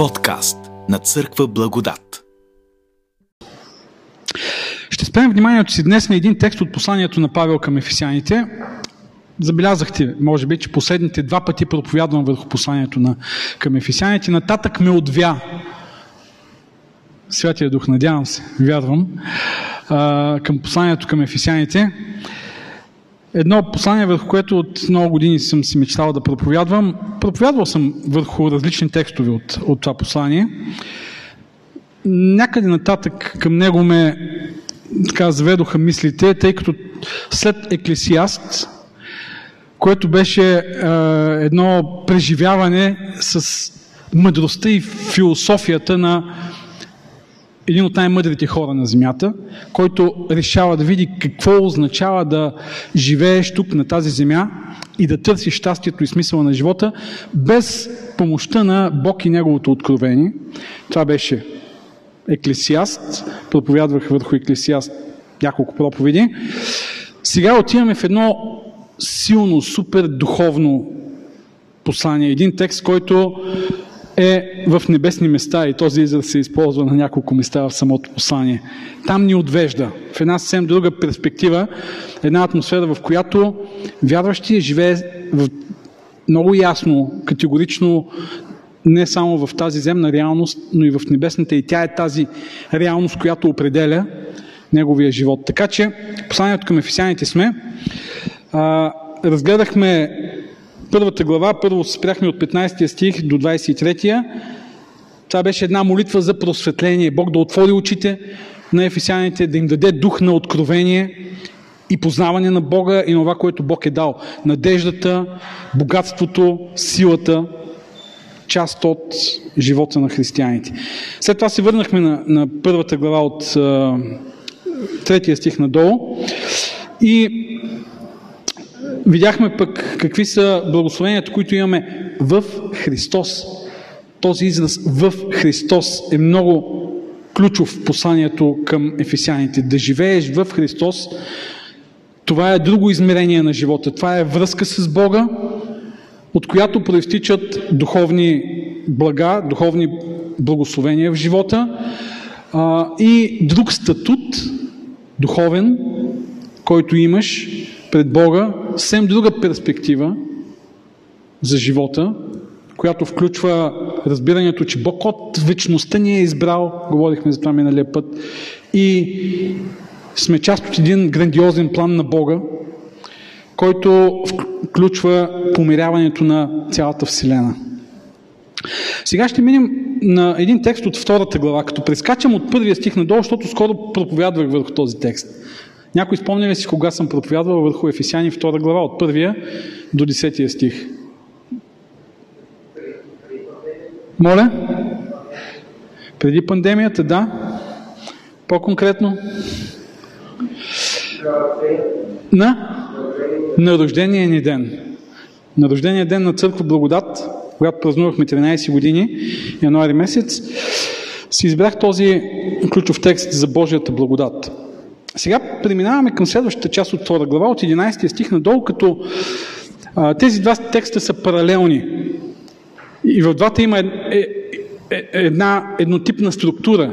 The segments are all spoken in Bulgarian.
Подкаст на Църква Благодат. Ще спрем вниманието си днес на един текст от посланието на Павел към Ефесяните. Забелязахте, може би, че последните два пъти проповядвам върху посланието на, към Ефесяните. Нататък ме отвя. Святия Дух, надявам се, вярвам, към посланието към Ефесяните. Едно послание, върху което от много години съм си мечтал да проповядвам. Проповядвал съм върху различни текстове от, от това послание. Някъде нататък към него ме така заведоха мислите, тъй като след Еклесиаст, което беше е, едно преживяване с мъдростта и философията на един от най-мъдрите хора на Земята, който решава да види какво означава да живееш тук на тази земя и да търсиш щастието и смисъла на живота без помощта на Бог и Неговото откровение. Това беше Еклесиаст. Проповядвах върху Еклесиаст няколко проповеди. Сега отиваме в едно силно, супер духовно послание. Един текст, който е в небесни места и този израз се използва на няколко места в самото послание. Там ни отвежда в една съвсем друга перспектива, една атмосфера, в която вярващия живее в много ясно, категорично не само в тази земна реалност, но и в небесната. И тя е тази реалност, която определя неговия живот. Така че, посланието към ефесяните сме. А, разгледахме първата глава, първо спряхме от 15 стих до 23. Това беше една молитва за просветление. Бог да отвори очите на ефесяните, да им даде дух на откровение и познаване на Бога и на това, което Бог е дал. Надеждата, богатството, силата, част от живота на християните. След това се върнахме на, на първата глава от третия стих надолу и видяхме пък какви са благословенията, които имаме в Христос. Този израз в Христос е много ключов в посланието към ефесяните. Да живееш в Христос, това е друго измерение на живота. Това е връзка с Бога, от която проистичат духовни блага, духовни благословения в живота а, и друг статут, духовен, който имаш пред Бога, съвсем друга перспектива за живота, която включва разбирането, че Бог от вечността ни е избрал, говорихме за това миналия път, и сме част от един грандиозен план на Бога, който включва помиряването на цялата Вселена. Сега ще минем на един текст от втората глава, като прескачам от първия стих надолу, защото скоро проповядвах върху този текст. Някой спомня ли си кога съм проповядвал върху Ефесяни втора глава, от първия до десетия стих? Моля? Преди пандемията, да. По-конкретно? На? На рождения ни ден. На рождения ден на Църква Благодат, когато празнувахме 13 години, януари месец, си избрах този ключов текст за Божията благодат. Сега преминаваме към следващата част от втора глава, от 11 стих надолу, като а, тези два текста са паралелни. И в двата има е, е, е, една еднотипна структура.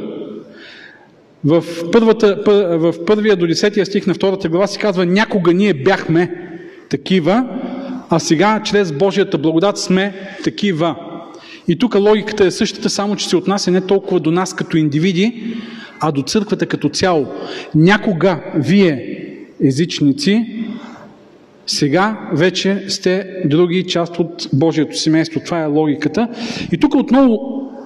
В, първата, в първия до 10 стих на втората глава се казва някога ние бяхме такива, а сега чрез Божията благодат сме такива. И тук логиката е същата, само че се отнася не толкова до нас като индивиди, а до църквата като цяло. Някога вие, езичници, сега вече сте други част от Божието семейство. Това е логиката. И тук отново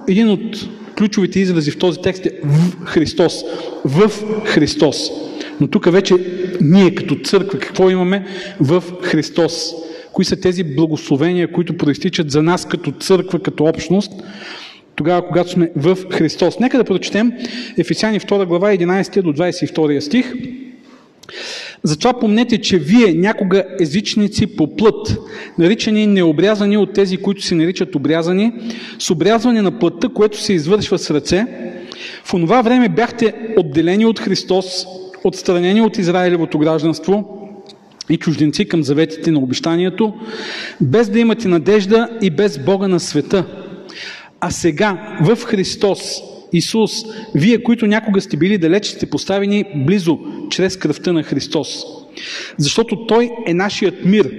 един от ключовите изрази в този текст е в Христос. В Христос. Но тук вече ние като църква какво имаме в Христос? Кои са тези благословения, които проистичат за нас като църква, като общност, тогава, когато сме в Христос. Нека да прочетем Ефесяни 2 глава 11 до 22 стих. Затова помнете, че вие някога езичници по плът, наричани необрязани от тези, които се наричат обрязани, с обрязване на плътта, което се извършва с ръце, в онова време бяхте отделени от Христос, отстранени от Израилевото гражданство и чужденци към заветите на обещанието, без да имате надежда и без Бога на света. А сега в Христос, Исус, вие, които някога сте били далеч, сте поставени близо чрез кръвта на Христос. Защото Той е нашият мир,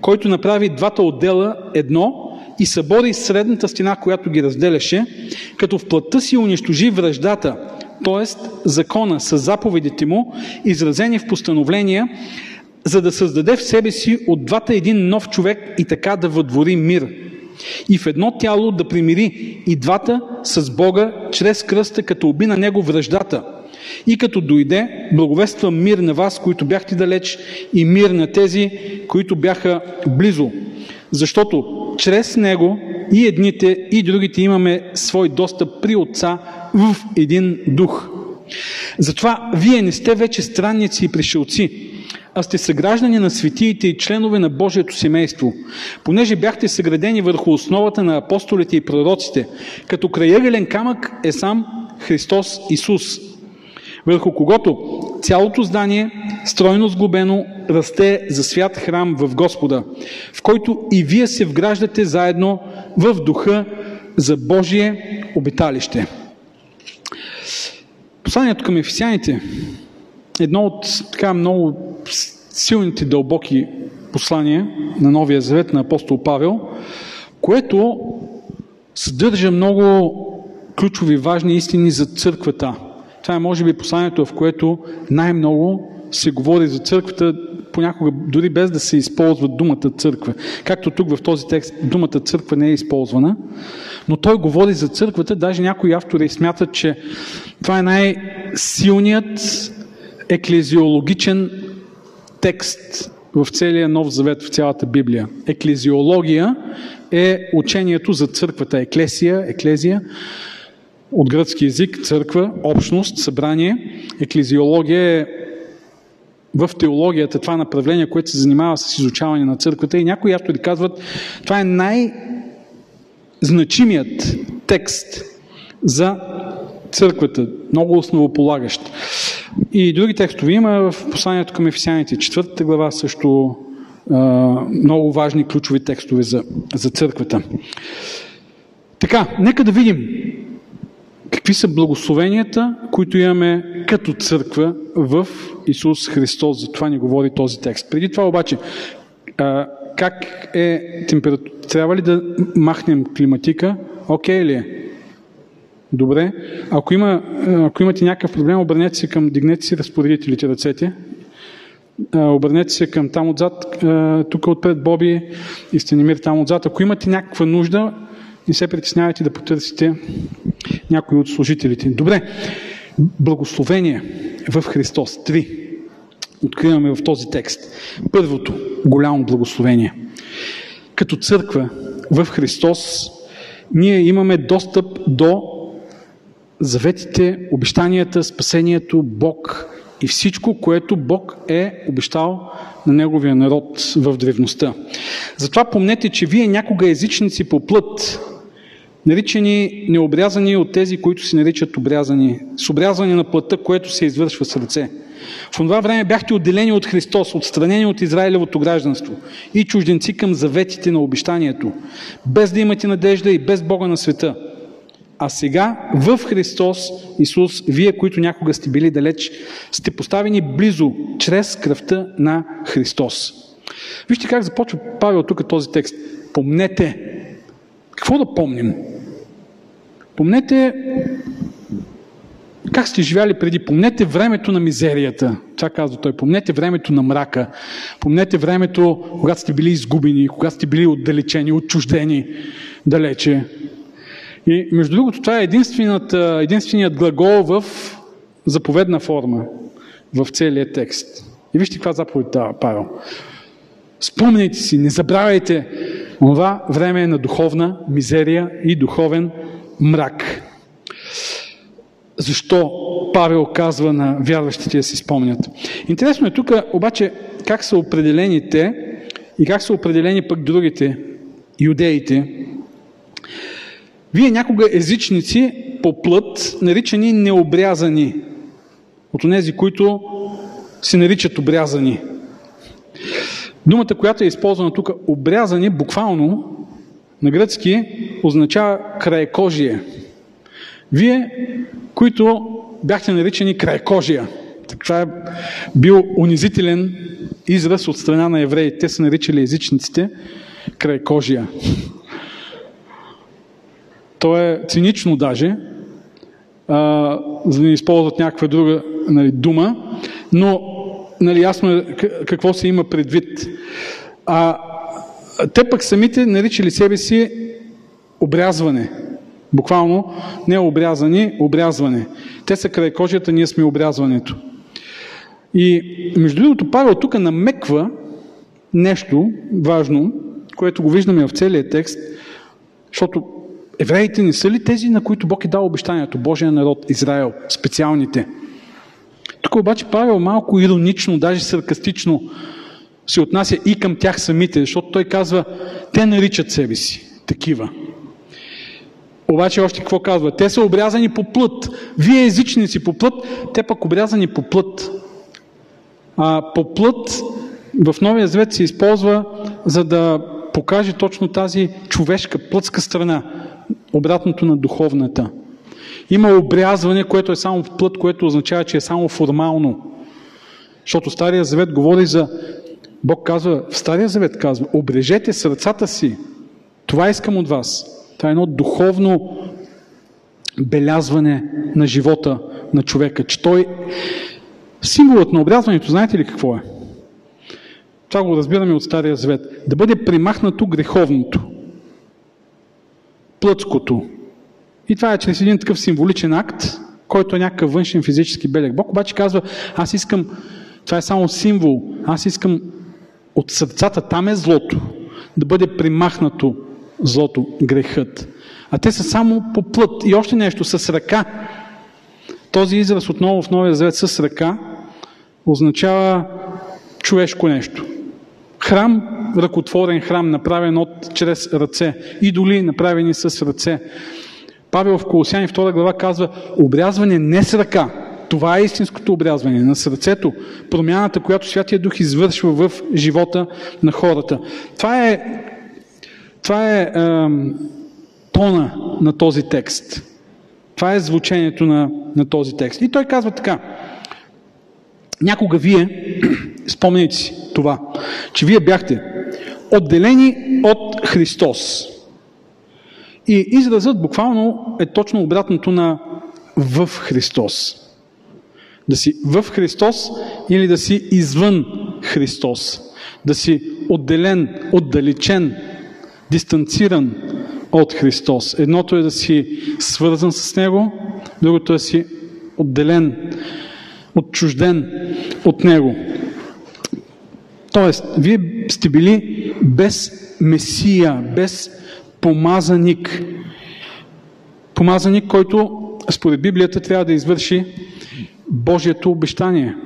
който направи двата отдела едно и събори средната стена, която ги разделяше, като в плътта си унищожи връждата, т.е. закона с заповедите му, изразени в постановления, за да създаде в себе си от двата един нов човек и така да въдвори мир. И в едно тяло да примири и двата с Бога чрез кръста, като уби на него връждата. И като дойде, благовества мир на вас, които бяхте далеч, и мир на тези, които бяха близо. Защото чрез него и едните, и другите имаме свой достъп при Отца в един дух. Затова вие не сте вече странници и пришелци, а сте съграждани на светиите и членове на Божието семейство, понеже бяхте съградени върху основата на апостолите и пророците, като краягелен камък е сам Христос Исус, върху когото цялото здание, стройно сглобено, расте за свят храм в Господа, в който и вие се вграждате заедно в духа за Божие обиталище. Посланието към ефесяните едно от така много силните, дълбоки послания на Новия Завет на апостол Павел, което съдържа много ключови, важни истини за църквата. Това е, може би, посланието, в което най-много се говори за църквата, понякога дори без да се използва думата църква. Както тук в този текст думата църква не е използвана, но той говори за църквата, даже някои автори смятат, че това е най-силният еклезиологичен текст в целия Нов Завет, в цялата Библия. Еклезиология е учението за църквата. Еклесия, еклезия, от гръцки язик, църква, общност, събрание. Еклезиология е в теологията това направление, което се занимава с изучаване на църквата и някои автори казват, това е най-значимият текст за църквата, много основополагащ. И други текстове има в посланието към Ефесяните, четвъртата глава също много важни ключови текстове за, за църквата. Така, нека да видим какви са благословенията, които имаме като църква в Исус Христос. За това ни говори този текст. Преди това обаче, как е температура? Трябва ли да махнем климатика? Окей okay ли е? Добре. Ако, има, ако имате някакъв проблем, обърнете се към, дигнете си разпоредителите ръцете. Обърнете се към там отзад, тук отпред Боби и Станимир там отзад. Ако имате някаква нужда, не се притеснявайте да потърсите някой от служителите. Добре. Благословение в Христос. Три. Откриваме в този текст. Първото голямо благословение. Като църква в Христос ние имаме достъп до заветите, обещанията, спасението, Бог и всичко, което Бог е обещал на Неговия народ в древността. Затова помнете, че вие някога езичници по плът, наричани необрязани от тези, които се наричат обрязани, с обрязване на плътта, което се извършва с ръце. В това време бяхте отделени от Христос, отстранени от Израилевото гражданство и чужденци към заветите на обещанието, без да имате надежда и без Бога на света – а сега в Христос Исус, вие, които някога сте били далеч, сте поставени близо чрез кръвта на Христос. Вижте как започва Павел тук този текст. Помнете. Какво да помним? Помнете как сте живяли преди. Помнете времето на мизерията. Това казва той. Помнете времето на мрака. Помнете времето, когато сте били изгубени, когато сте били отдалечени, отчуждени далече. И между другото, това е единственият глагол в заповедна форма в целия текст. И вижте каква заповед дава Павел. Спомняйте си, не забравяйте това време на духовна мизерия и духовен мрак. Защо Павел казва на вярващите да си спомнят? Интересно е тук обаче как са определени те и как са определени пък другите, юдеите, вие някога езичници по плът, наричани необрязани, от тези, които се наричат обрязани. Думата, която е използвана тук, обрязани, буквално на гръцки, означава краекожие. Вие, които бяхте наричани краекожия. Това е бил унизителен израз от страна на евреи. Те са наричали езичниците краекожия. То е цинично даже, а, за да не използват някаква друга нали, дума, но нали, ясно е какво се има предвид. А, те пък самите наричали себе си обрязване. Буквално не обрязани, обрязване. Те са край кожата, ние сме обрязването. И между другото Павел тук намеква нещо важно, което го виждаме в целия текст, защото евреите не са ли тези, на които Бог е дал обещанието? Божия народ, Израел, специалните. Тук обаче Павел малко иронично, даже саркастично се отнася и към тях самите, защото той казва, те наричат себе си такива. Обаче още какво казва? Те са обрязани по плът. Вие езичници по плът, те пък обрязани по плът. А, по плът в Новия Завет се използва за да покаже точно тази човешка, плътска страна, обратното на духовната. Има обрязване, което е само в плът, което означава, че е само формално. Защото Стария Завет говори за... Бог казва, в Стария Завет казва, обрежете сърцата си. Това искам от вас. Това е едно духовно белязване на живота на човека. Че той... Символът на обрязването, знаете ли какво е? Това го разбираме от Стария Завет. Да бъде примахнато греховното. Плътското. И това е чрез един такъв символичен акт, който е някакъв външен физически белег. Бог обаче казва, аз искам, това е само символ, аз искам от сърцата, там е злото, да бъде примахнато злото, грехът. А те са само по плът. И още нещо, с ръка. Този израз отново в Новия Завет с ръка означава човешко нещо. Храм, ръкотворен храм, направен от, чрез ръце. Идоли, направени с ръце. Павел в Колосяни 2 глава казва, обрязване не с ръка. Това е истинското обрязване на сърцето, промяната, която Святия Дух извършва в живота на хората. Това е, това е, е тона на този текст. Това е звучението на, на този текст. И той казва така. Някога вие, спомняйте си това, че вие бяхте отделени от Христос. И изразът буквално е точно обратното на в Христос. Да си в Христос или да си извън Христос. Да си отделен, отдалечен, дистанциран от Христос. Едното е да си свързан с Него, другото е да си отделен, отчужден от Него. Тоест, вие сте били без Месия, без помазаник. Помазаник, който според Библията трябва да извърши Божието обещание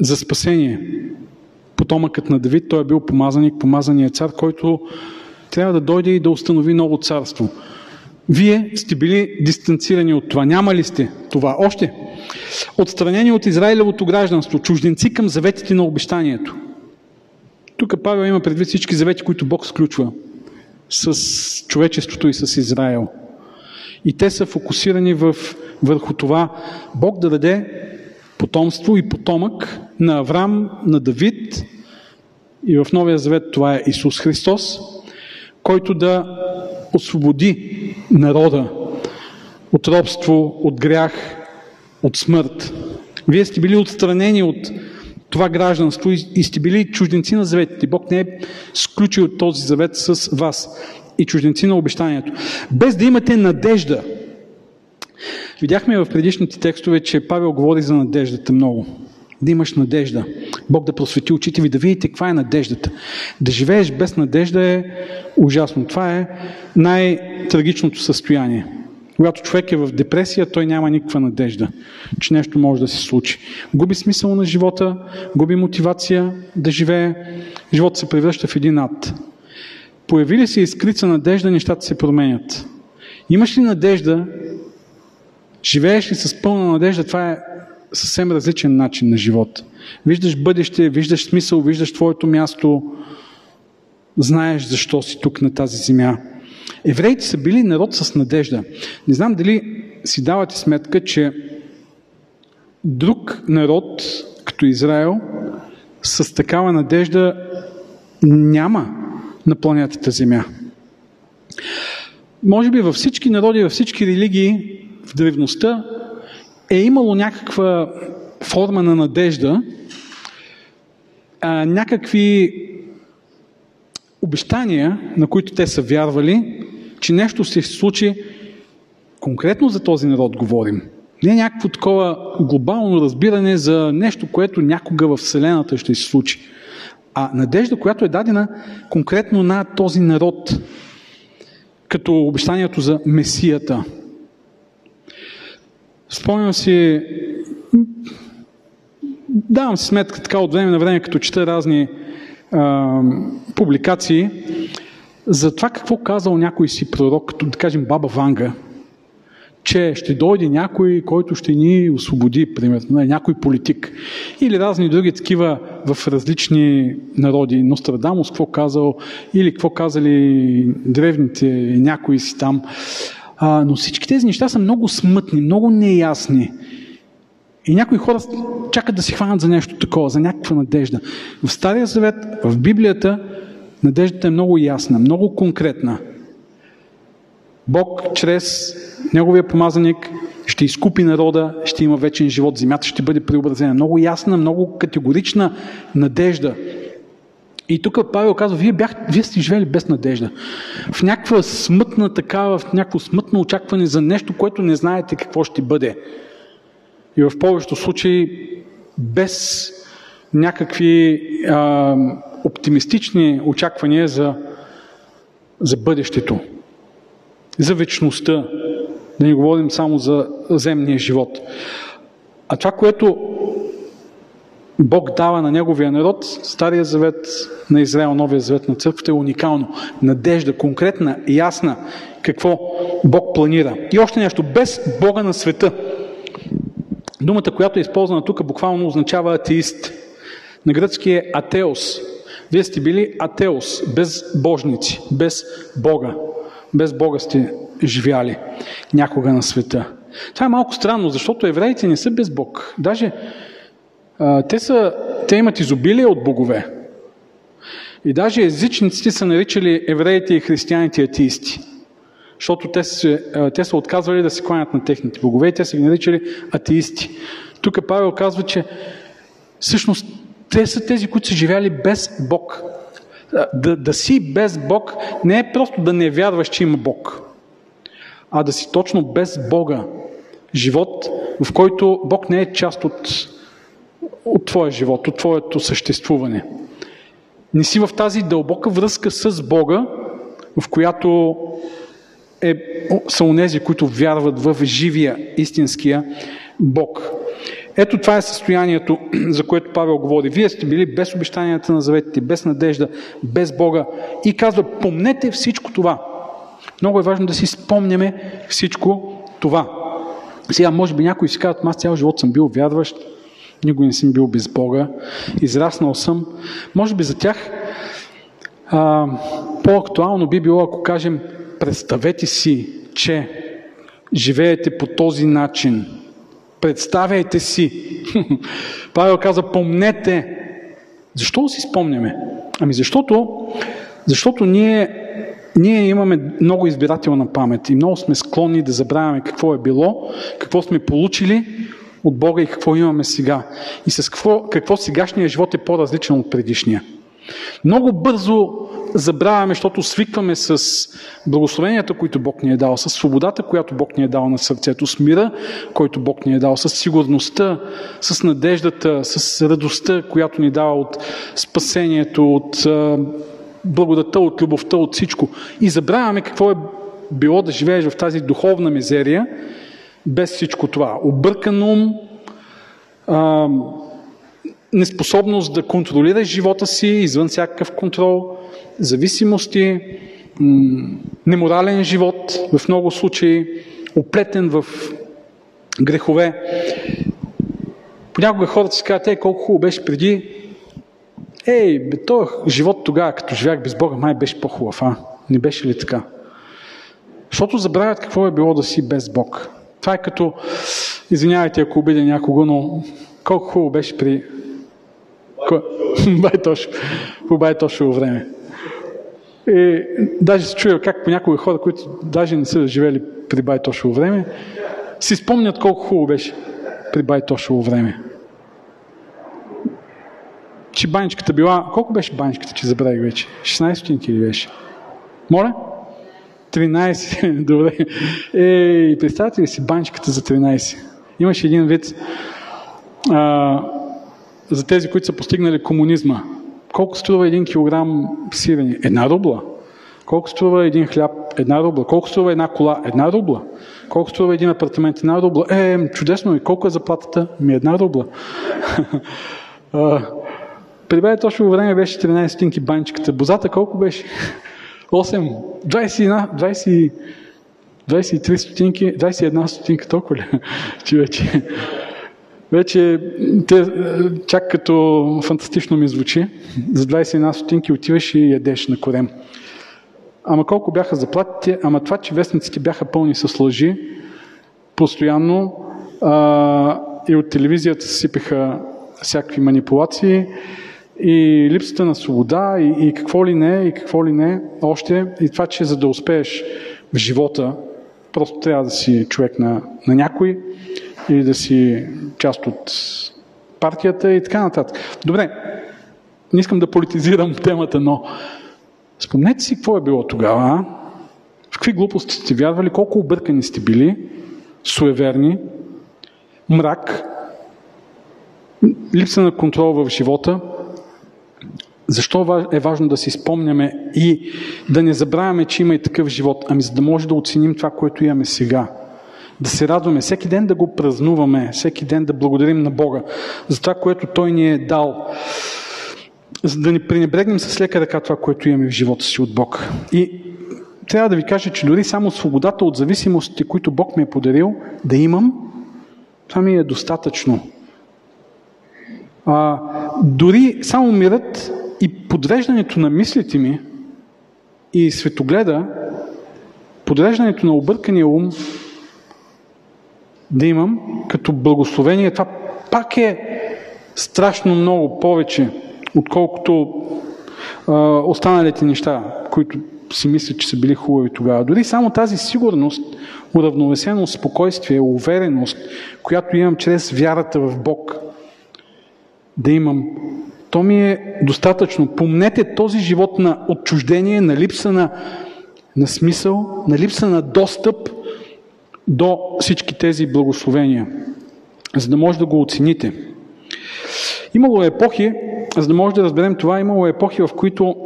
за спасение. Потомъкът на Давид, той е бил помазаник, помазания цар, който трябва да дойде и да установи ново царство. Вие сте били дистанцирани от това. Няма ли сте това? Още. Отстранени от Израилевото гражданство, чужденци към заветите на обещанието. Тук Павел има предвид всички завети, които Бог сключва с човечеството и с Израел. И те са фокусирани в, върху това Бог да даде потомство и потомък на Авраам, на Давид и в Новия Завет това е Исус Христос, който да освободи народа от робство, от грях, от смърт. Вие сте били отстранени от това гражданство и сте били чужденци на заветите. Бог не е сключил този завет с вас и чужденци на обещанието. Без да имате надежда. Видяхме в предишните текстове, че Павел говори за надеждата много. Да имаш надежда. Бог да просвети очите ви, да видите каква е надеждата. Да живееш без надежда е ужасно. Това е най-трагичното състояние. Когато човек е в депресия, той няма никаква надежда, че нещо може да се случи. Губи смисъл на живота, губи мотивация да живее, живота се превръща в един ад. Появи ли се изкрица надежда, нещата се променят. Имаш ли надежда, живееш ли с пълна надежда, това е съвсем различен начин на живот. Виждаш бъдеще, виждаш смисъл, виждаш твоето място, знаеш защо си тук на тази земя. Евреите са били народ с надежда. Не знам дали си давате сметка, че друг народ, като Израел, с такава надежда няма на планетата Земя. Може би във всички народи, във всички религии в древността е имало някаква форма на надежда, а, някакви обещания, на които те са вярвали, че нещо ще се случи конкретно за този народ говорим. Не някакво такова глобално разбиране за нещо, което някога в Вселената ще се случи. А надежда, която е дадена конкретно на този народ, като обещанието за Месията. Спомням си, давам си сметка така от време на време, като чета разни а, публикации, за това какво казал някой си пророк, като да кажем Баба Ванга, че ще дойде някой, който ще ни освободи, примерно, някой политик. Или разни други такива в различни народи. Нострадамус какво казал, или какво казали древните някои си там. А, но всички тези неща са много смътни, много неясни. И някои хора чакат да се хванат за нещо такова, за някаква надежда. В Стария Завет, в Библията, надеждата е много ясна, много конкретна. Бог чрез Неговия помазаник ще изкупи народа, ще има вечен живот, земята ще бъде преобразена. Много ясна, много категорична надежда. И тук Павел казва, вие, бях, вие сте живели без надежда. В някаква смътна такава, в някакво смътно очакване за нещо, което не знаете какво ще бъде. И в повечето случаи без някакви а, оптимистични очаквания за, за бъдещето, за вечността, да не говорим само за земния живот. А това, което Бог дава на Неговия народ, Стария завет на Израел, Новия завет на църквата е уникално. Надежда, конкретна, ясна, какво Бог планира. И още нещо, без Бога на света. Думата, която е използвана тук, буквално означава атеист. На гръцки е атеос. Вие сте били атеос, без божници, без Бога. Без Бога сте живяли някога на света. Това е малко странно, защото евреите не са без Бог. Даже те, са, те имат изобилие от богове. И даже езичниците са наричали евреите и християните атеисти. Защото те са, те са отказвали да се кланят на техните богове и те са ги наричали атеисти. Тук Павел казва, че всъщност те са тези, които са живяли без Бог. Да, да си без Бог не е просто да не вярваш, че има Бог, а да си точно без Бога. Живот, в който Бог не е част от, от твоя живот, от твоето съществуване. Не си в тази дълбока връзка с Бога, в която е, са унези, които вярват в живия, истинския Бог. Ето това е състоянието, за което Павел говори. Вие сте били без обещанията на заветите, без надежда, без Бога. И казва, помнете всичко това. Много е важно да си спомняме всичко това. Сега, може би някои си казват, аз цял живот съм бил вярващ, никога не съм бил без Бога, израснал съм. Може би за тях а, по-актуално би било, ако кажем, представете си, че живеете по този начин. Представяйте си. Павел каза, помнете. Защо си спомняме? Ами защото, защото ние, ние имаме много избирателна памет и много сме склонни да забравяме какво е било, какво сме получили от Бога и какво имаме сега. И с какво, какво сегашния живот е по-различен от предишния. Много бързо забравяме, защото свикваме с благословенията, които Бог ни е дал, с свободата, която Бог ни е дал на сърцето, с мира, който Бог ни е дал, с сигурността, с надеждата, с радостта, която ни дава от спасението, от благодата, от любовта, от всичко. И забравяме какво е било да живееш в тази духовна мизерия, без всичко това. Объркан ум, неспособност да контролираш живота си извън всякакъв контрол, зависимости, неморален живот в много случаи, оплетен в грехове. Понякога хората си казват, ей, колко хубаво беше преди. Ей, бе, този живот тогава, като живях без Бога, май беше по-хубав, а? Не беше ли така? Защото забравят какво е било да си без Бог. Това е като, извинявайте ако обидя някого, но колко хубаво беше при Байтошо, по Байтошово време. И даже се чуя как понякога хора, които даже не са живели при Байтошово време, си спомнят колко хубаво беше при Байтошово време. Че баничката била... Колко беше баничката, че забравих вече? 16 стотинки ли беше? Моля? 13. Добре. Ей, представете ли си баничката за 13? Имаше един вид а, за тези, които са постигнали комунизма. Колко струва един килограм сирене? Една рубла. Колко струва един хляб? Една рубла. Колко струва една кола? Една рубла. Колко струва един апартамент? Една рубла. Е, чудесно. И колко е заплатата? Ми една рубла. При мен точно време беше 13 стинки банчиката. Бозата колко беше? 8, 21, 20, 23 стотинки, 21 стотинка толкова ли? Че вече, вече те, чак като фантастично ми звучи. За 21 стотинки отиваш и ядеш на корем. Ама колко бяха заплатите? Ама това, че вестниците бяха пълни с лъжи, постоянно а, и от телевизията сипеха всякакви манипулации и липсата на свобода и, и какво ли не, и какво ли не, още и това, че за да успееш в живота, просто трябва да си човек на, на някой или да си част от партията и така нататък. Добре, не искам да политизирам темата, но спомнете си какво е било тогава, в какви глупости сте вярвали, колко объркани сте били, суеверни, мрак, липса на контрол в живота, защо е важно да си спомняме и да не забравяме, че има и такъв живот? Ами за да може да оценим това, което имаме сега. Да се радваме, всеки ден да го празнуваме, всеки ден да благодарим на Бога за това, което Той ни е дал. За да ни пренебрегнем с лека ръка това, което имаме в живота си от Бог. И трябва да ви кажа, че дори само свободата от зависимостите, които Бог ми е подарил, да имам, това ми е достатъчно. А, дори само мирът и подвеждането на мислите ми и светогледа, подреждането на объркания ум да имам като благословение, това пак е страшно много повече, отколкото а, останалите неща, които си мислят, че са били хубави тогава. Дори само тази сигурност, уравновесеност, спокойствие, увереност, която имам чрез вярата в Бог, да имам то ми е достатъчно. Помнете този живот на отчуждение, на липса на, на смисъл, на липса на достъп до всички тези благословения, за да може да го оцените. Имало е епохи, за да може да разберем това, имало е епохи, в които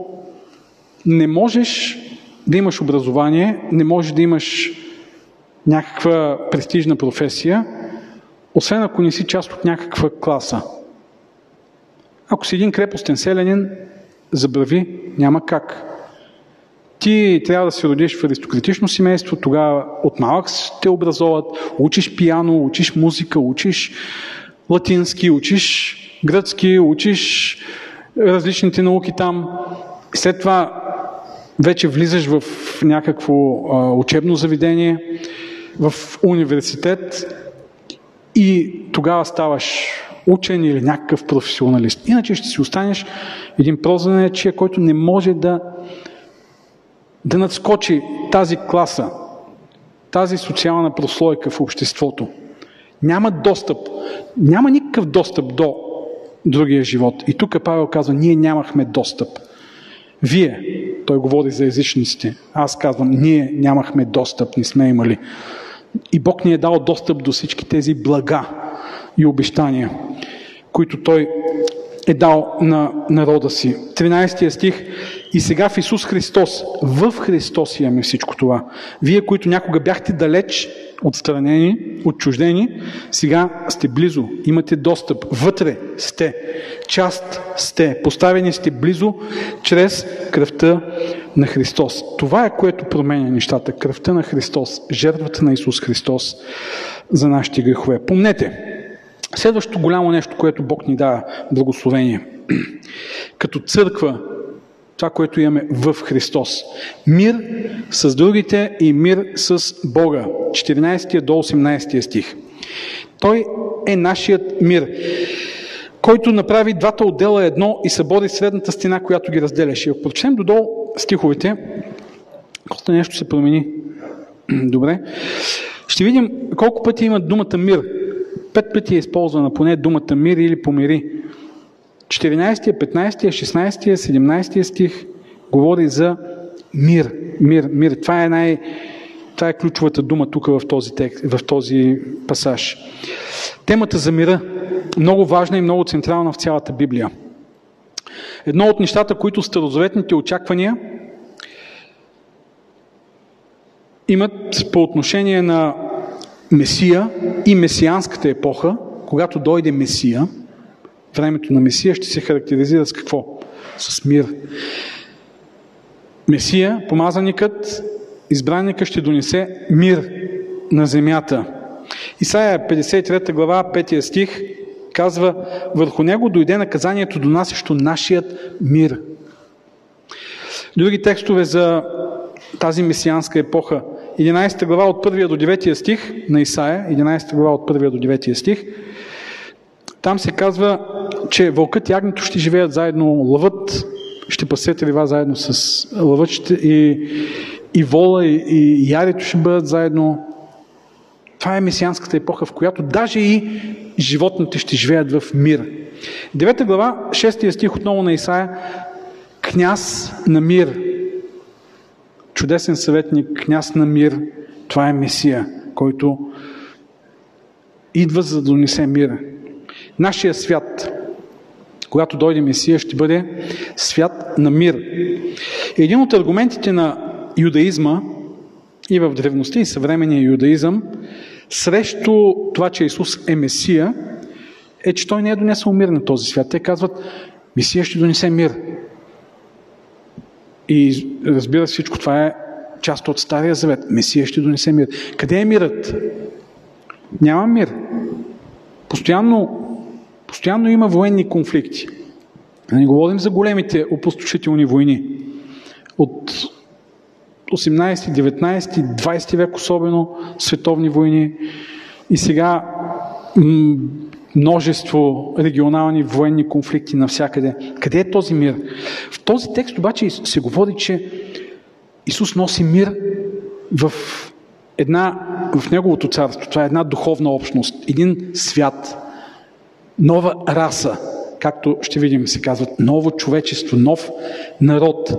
не можеш да имаш образование, не можеш да имаш някаква престижна професия, освен ако не си част от някаква класа. Ако си един крепостен селянин, забрави, няма как. Ти трябва да се родиш в аристократично семейство, тогава от малък те образоват, учиш пиано, учиш музика, учиш латински, учиш гръцки, учиш различните науки там. След това вече влизаш в някакво а, учебно заведение, в университет и тогава ставаш учен или някакъв професионалист. Иначе ще си останеш един прозанечия, който не може да, да надскочи тази класа, тази социална прослойка в обществото. Няма достъп, няма никакъв достъп до другия живот. И тук Павел казва, ние нямахме достъп. Вие, той говори за езичниците, аз казвам, ние нямахме достъп, не сме имали. И Бог ни е дал достъп до всички тези блага, и обещания, които Той е дал на народа си. 13 стих. И сега в Исус Христос, в Христос имаме всичко това. Вие, които някога бяхте далеч, отстранени, отчуждени, сега сте близо, имате достъп, вътре сте, част сте, поставени сте близо чрез кръвта на Христос. Това е което променя нещата. Кръвта на Христос, жертвата на Исус Христос за нашите грехове. Помнете, Следващото голямо нещо, което Бог ни дава, благословение. Като църква, Това, което имаме в Христос. Мир с другите и мир с Бога. 14 до 18 стих. Той е нашият мир, който направи двата отдела едно и събори средната стена, която ги разделяше. Ако прочетем додолу стиховете, колко нещо се промени. Добре. Ще видим колко пъти има думата мир. Пет пъти е използвана поне думата мир или помири. 14, 15, 16, 17 стих говори за мир. Мир, мир. Това е най- това е ключовата дума тук в този, текст, в този пасаж. Темата за мира много важна и много централна в цялата Библия. Едно от нещата, които старозаветните очаквания имат по отношение на Месия и месианската епоха, когато дойде Месия, времето на Месия ще се характеризира с какво? С мир. Месия, помазаникът, избранника ще донесе мир на земята. Исаия 53 глава, 5 стих казва, върху него дойде наказанието, донасящо нашият мир. Други текстове за тази месианска епоха. 11 глава от 1 до 9 стих на Исаия, 11 глава от 1 до 9 стих, там се казва, че вълкът и агнето ще живеят заедно, лъвът ще пасе трива заедно с лъвът ще, и, и вола и, и ярето ще бъдат заедно. Това е месианската епоха, в която даже и животните ще живеят в мир. 9 глава, 6 стих отново на Исаия, княз на мир, чудесен съветник, княз на мир, това е Месия, който идва за да донесе мир. Нашия свят, когато дойде Месия, ще бъде свят на мир. Един от аргументите на юдаизма и в древността и съвременния юдаизъм срещу това, че Исус е Месия, е, че Той не е донесъл мир на този свят. Те казват, Месия ще донесе мир. И разбира се, всичко това е част от Стария Завет. Месия ще донесе мир. Къде е мирът? Няма мир. Постоянно, постоянно има военни конфликти. Да не говорим за големите опустошителни войни. От 18, 19, 20 век особено световни войни и сега множество регионални военни конфликти навсякъде. Къде е този мир? В този текст обаче се говори, че Исус носи мир в, една, в Неговото царство. Това е една духовна общност, един свят, нова раса, както ще видим се казват, ново човечество, нов народ,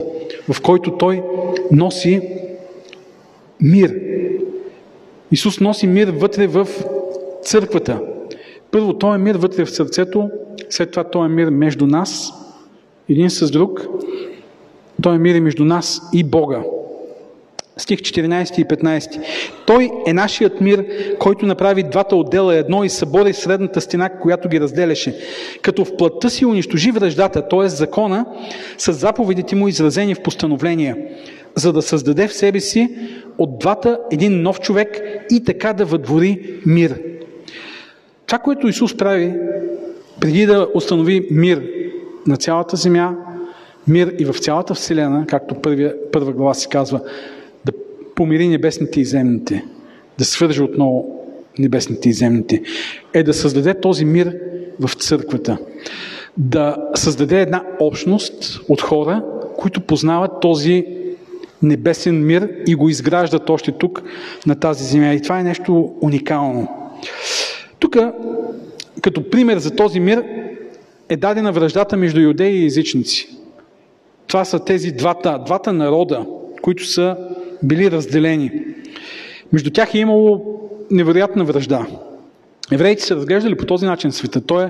в който Той носи мир. Исус носи мир вътре в църквата. Първо, Той е мир вътре в сърцето, след това Той е мир между нас, един с друг. Той е мир и между нас и Бога. Стих 14 и 15. Той е нашият мир, който направи двата отдела едно и събори средната стена, която ги разделяше. Като в плътта си унищожи връждата, т.е. закона, с заповедите му изразени в постановление, за да създаде в себе си от двата един нов човек и така да въдвори мир. Това, което Исус прави, преди да установи мир на цялата земя, мир и в цялата Вселена, както първия, първа глава си казва, да помири небесните и земните, да свържи отново небесните и земните, е да създаде този мир в църквата. Да създаде една общност от хора, които познават този небесен мир и го изграждат още тук на тази земя. И това е нещо уникално. Тук, като пример за този мир, е дадена връждата между юдеи и езичници. Това са тези двата, двата народа, които са били разделени. Между тях е имало невероятна връжда. Евреите са разглеждали по този начин света. Той е,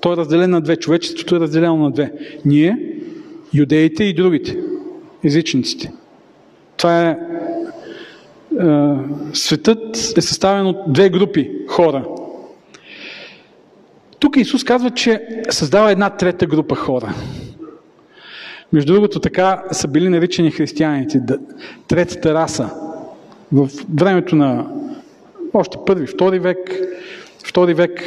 той е разделен на две. Човечеството е разделено на две. Ние, юдеите и другите, езичниците. Това е, е светът е съставен от две групи хора. Тук Исус казва, че създава една трета група хора. Между другото, така са били наричани християните, третата раса. В времето на още първи, втори век, втори век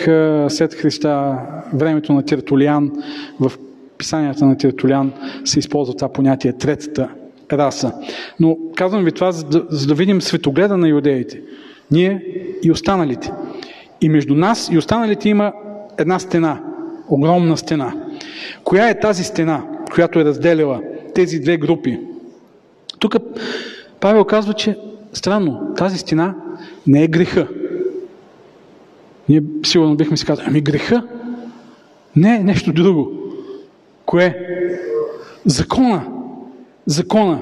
след Христа, времето на Тертулиан, в писанията на Тертулян се използва това понятие третата раса. Но казвам ви това, за да, за да видим светогледа на юдеите. Ние и останалите. И между нас и останалите има една стена, огромна стена. Коя е тази стена, която е разделила тези две групи? Тук Павел казва, че странно, тази стена не е греха. Ние сигурно бихме си казали, ами греха? Не, е нещо друго. Кое? Закона. Закона.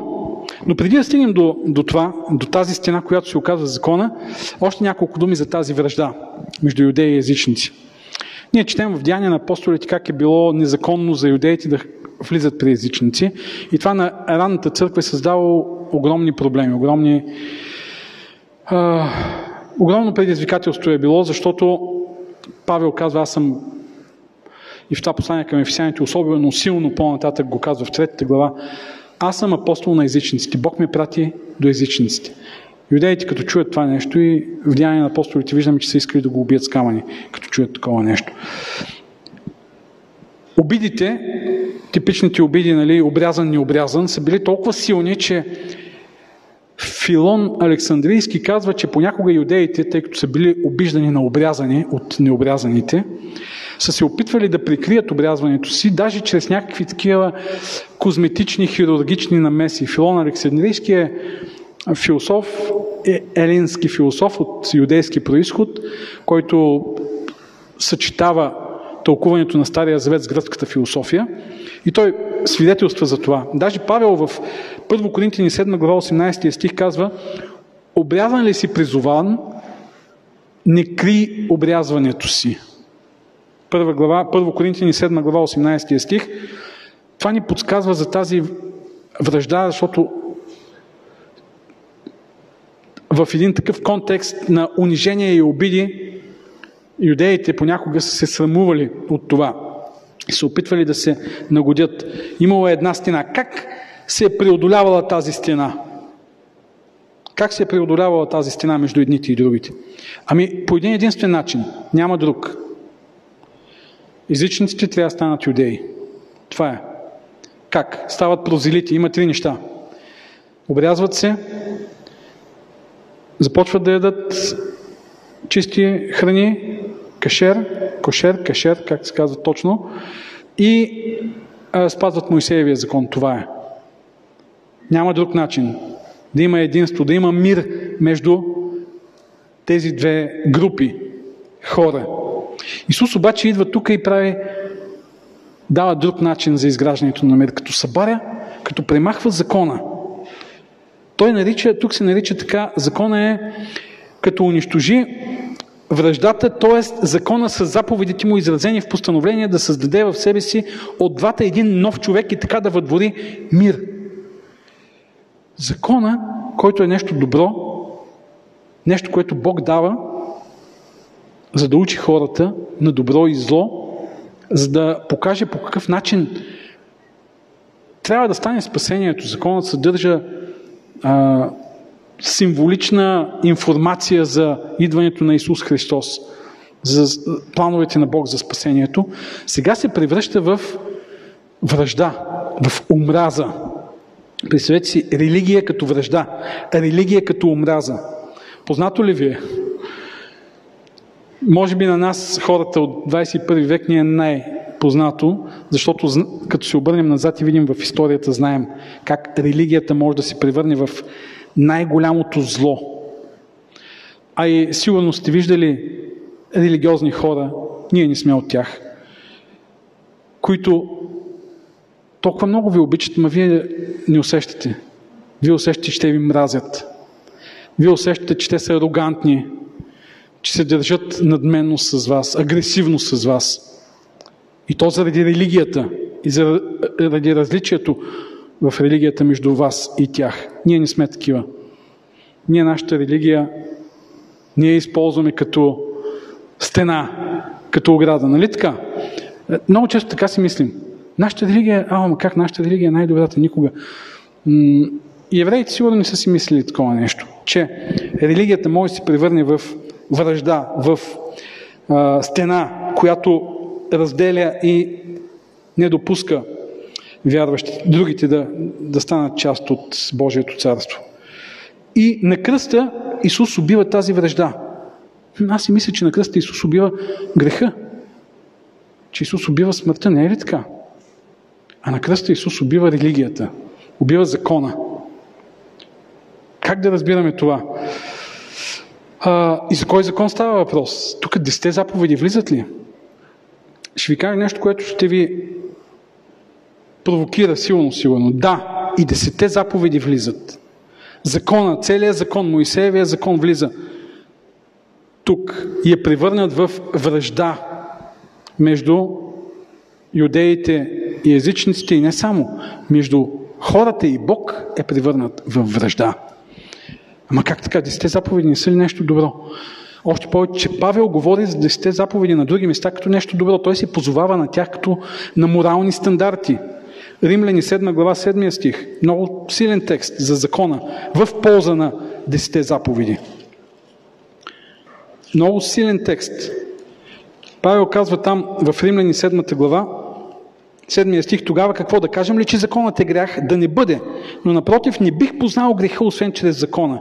Но преди да стигнем до, до това, до тази стена, която се оказва закона, още няколко думи за тази връжда между юдеи и езичници. Ние четем в Деяния на апостолите как е било незаконно за юдеите да влизат при езичници. И това на ранната църква е създало огромни проблеми, огромни... А, огромно предизвикателство е било, защото Павел казва, аз съм и в това послание към ефесяните особено силно по-нататък го казва в третата глава, аз съм апостол на езичниците. Бог ме прати до езичниците. Юдеите, като чуят това нещо и в деяние на апостолите виждаме, че са искали да го убият с камъни, като чуят такова нещо. Обидите, типичните обиди, нали, обрязан, необрязан, са били толкова силни, че Филон Александрийски казва, че понякога юдеите, тъй като са били обиждани на обрязани от необрязаните, са се опитвали да прикрият обрязването си, даже чрез някакви такива козметични, хирургични намеси. Филон Александрийски е философ, е елински философ от юдейски происход, който съчетава тълкуването на Стария Завет с гръцката философия. И той свидетелства за това. Даже Павел в 1 Коринтини 7 глава 18 стих казва Обрязан ли си призован, не кри обрязването си. Първа глава, 1 Коринтини 7 глава 18 стих. Това ни подсказва за тази връжда, защото в един такъв контекст на унижение и обиди, юдеите понякога са се срамували от това и се опитвали да се нагодят. Имало е една стена. Как се е преодолявала тази стена? Как се е преодолявала тази стена между едните и другите? Ами по един единствен начин. Няма друг. Езичниците трябва да станат юдеи. Това е. Как? Стават прозелити. Има три неща. Обрязват се, започват да ядат чисти храни, кашер, кошер, кашер, как се казва точно, и а, спазват Моисеевия закон. Това е. Няма друг начин. Да има единство, да има мир между тези две групи хора. Исус обаче идва тук и прави, дава друг начин за изграждането на мир, като събаря, като премахва закона. Той нарича, тук се нарича така, закона е като унищожи връждата, т.е. закона с заповедите му изразени в постановление да създаде в себе си от двата един нов човек и така да въдвори мир. Закона, който е нещо добро, нещо, което Бог дава, за да учи хората на добро и зло, за да покаже по какъв начин трябва да стане спасението. Законът съдържа а, символична информация за идването на Исус Христос, за плановете на Бог за спасението, сега се превръща в връжда, в омраза. Представете си, религия като връжда, религия като омраза. Познато ли ви е? Може би на нас, хората от 21 век, ни е най-познато, защото като се обърнем назад и видим в историята, знаем как религията може да се превърне в най-голямото зло. А и сигурно сте виждали религиозни хора, ние не сме от тях, които толкова много ви обичат, но вие не усещате. Вие усещате, че те ви мразят. Вие усещате, че те са арогантни, че се държат надменно с вас, агресивно с вас. И то заради религията и заради различието в религията между вас и тях. Ние не сме такива. Ние нашата религия ние използваме като стена, като ограда. Нали така? Много често така си мислим. Нашата религия, а, ама как нашата религия е най-добрата никога. И евреите сигурно не са си мислили такова нещо, че религията може да се превърне в връжда, в а, стена, която разделя и не допуска вярващите, другите да, да станат част от Божието царство. И на кръста Исус убива тази връжда. Аз си мисля, че на кръста Исус убива греха. Че Исус убива смъртта. Не е ли така? А на кръста Исус убива религията. Убива закона. Как да разбираме това? А, и за кой закон става въпрос? Тук десете заповеди влизат ли? Ще ви кажа нещо, което ще ви провокира силно, сигурно. Да, и десете заповеди влизат. Закона, целият закон, Моисеевия закон влиза тук и е превърнат в връжда между юдеите и езичниците и не само. Между хората и Бог е превърнат в връжда. Ама как така? Десете заповеди не са ли нещо добро? Още повече, че Павел говори за десете заповеди на други места като нещо добро. Той се позовава на тях като на морални стандарти. Римляни 7 глава 7 стих. Много силен текст за закона в полза на десете заповеди. Много силен текст. Павел казва там в Римляни 7 глава, седмия стих, тогава какво да кажем ли, че законът е грях? Да не бъде. Но напротив, не бих познал греха, освен чрез закона.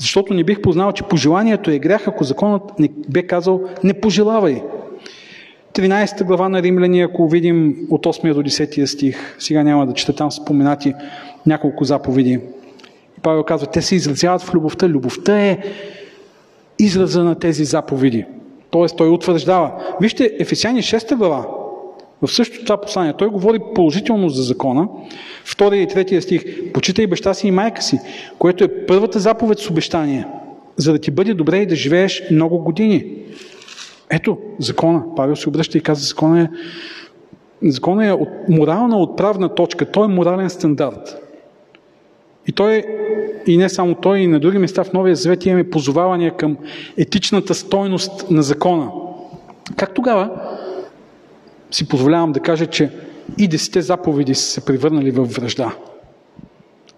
Защото не бих познал, че пожеланието е грях, ако законът не бе казал не пожелавай. 13 глава на Римляни, ако видим от 8 до 10 стих, сега няма да чета там споменати няколко заповеди. Павел казва, те се изразяват в любовта. Любовта е израза на тези заповеди. Тоест, той утвърждава. Вижте, Ефесяни 6 глава, в същото това послание, той говори положително за закона. Втория и третия стих. Почитай баща си и майка си, което е първата заповед с обещание, за да ти бъде добре и да живееш много години. Ето, закона. Павел се обръща и каза, закона е, закона е от морална отправна точка. Той е морален стандарт. И той, и не само той, и на други места в Новия Завет имаме позовавания към етичната стойност на закона. Как тогава си позволявам да кажа, че и десете заповеди са се превърнали в връжда?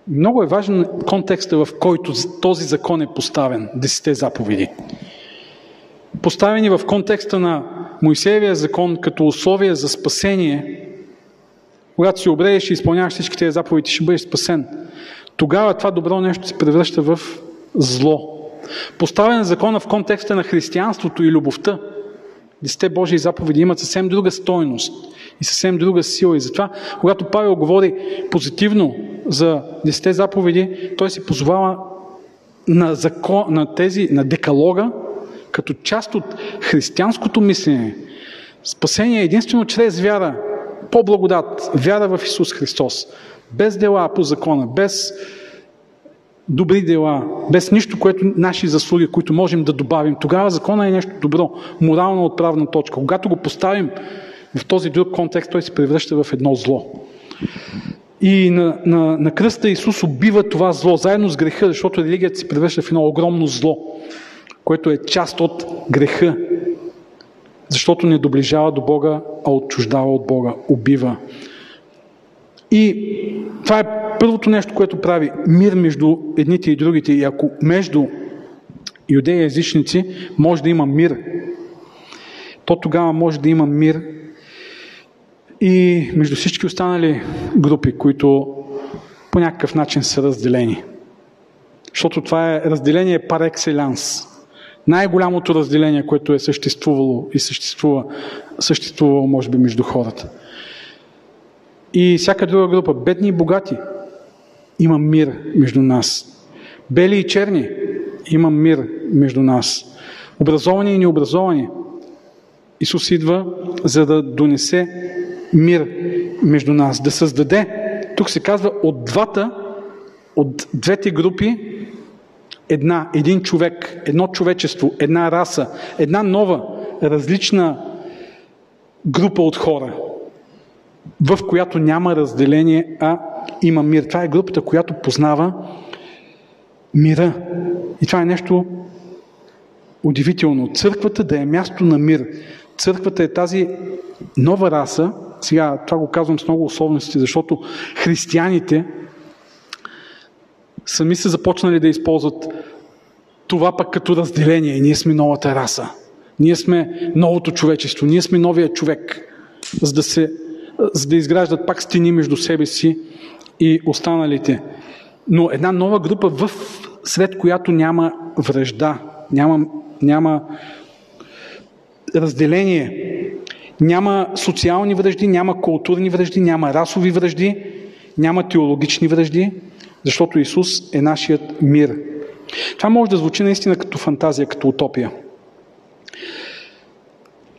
Много е важен контекста, в който този закон е поставен, десете заповеди. Поставени в контекста на Моисеевия закон като условие за спасение, когато си обрееш и изпълняваш всички тези заповеди, ще бъдеш спасен тогава това добро нещо се превръща в зло. Поставен закона в контекста на християнството и любовта, десете Божии заповеди имат съвсем друга стойност и съвсем друга сила. И затова, когато Павел говори позитивно за десете заповеди, той се позовава на, закон, на тези, на декалога, като част от християнското мислене. Спасение е единствено чрез вяра, по благодат, вяра в Исус Христос без дела по закона, без добри дела, без нищо, което наши заслуги, които можем да добавим, тогава закона е нещо добро, морална отправна точка. Когато го поставим в този друг контекст, той се превръща в едно зло. И на, на, на кръста Исус убива това зло, заедно с греха, защото религията се превръща в едно огромно зло, което е част от греха, защото не доближава до Бога, а отчуждава от Бога, убива. И това е първото нещо, което прави мир между едните и другите. И ако между юдеи и езичници може да има мир, то тогава може да има мир и между всички останали групи, които по някакъв начин са разделени. Защото това е разделение пар екселянс. Най-голямото разделение, което е съществувало и съществува, съществувало, може би, между хората и всяка друга група, бедни и богати, има мир между нас. Бели и черни, има мир между нас. Образовани и необразовани. Исус идва, за да донесе мир между нас, да създаде, тук се казва, от двата, от двете групи, една, един човек, едно човечество, една раса, една нова, различна група от хора в която няма разделение, а има мир. Това е групата, която познава мира. И това е нещо удивително. Църквата да е място на мир. Църквата е тази нова раса. Сега това го казвам с много условности, защото християните сами са започнали да използват това пък като разделение. Ние сме новата раса. Ние сме новото човечество. Ние сме новия човек. За да се за да изграждат пак стени между себе си и останалите. Но една нова група, в, сред която няма връжда, няма, няма разделение, няма социални връжди, няма културни връжди, няма расови връжди, няма теологични връжди, защото Исус е нашият мир. Това може да звучи наистина като фантазия, като утопия.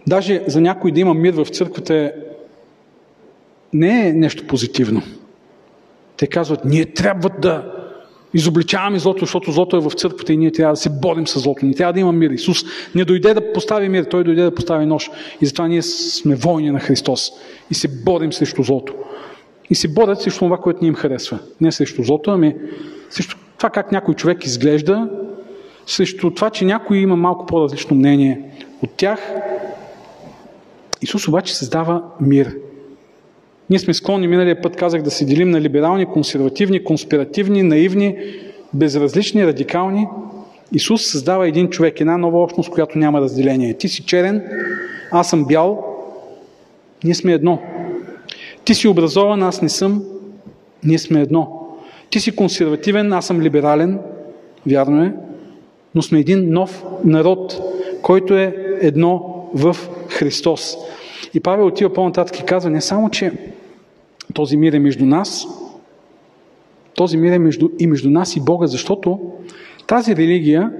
Даже за някой да има мир в църквата не е нещо позитивно. Те казват, ние трябва да изобличаваме злото, защото злото е в църквата и ние трябва да се борим с злото. Ние трябва да има мир. Исус не дойде да постави мир, Той дойде да постави нож. И затова ние сме войни на Христос. И се борим срещу злото. И се борят срещу това, което ни им харесва. Не срещу злото, ами срещу това как някой човек изглежда, срещу това, че някой има малко по-различно мнение от тях. Исус обаче създава мир. Ние сме склонни, миналия път казах, да се делим на либерални, консервативни, конспиративни, наивни, безразлични, радикални. Исус създава един човек, една нова общност, която няма разделение. Ти си черен, аз съм бял, ние сме едно. Ти си образован, аз не съм, ние сме едно. Ти си консервативен, аз съм либерален, вярно е, но сме един нов народ, който е едно в Христос. И Павел отива по-нататък и казва не само, че този мир е между нас, този мир е между, и между нас и Бога, защото тази религия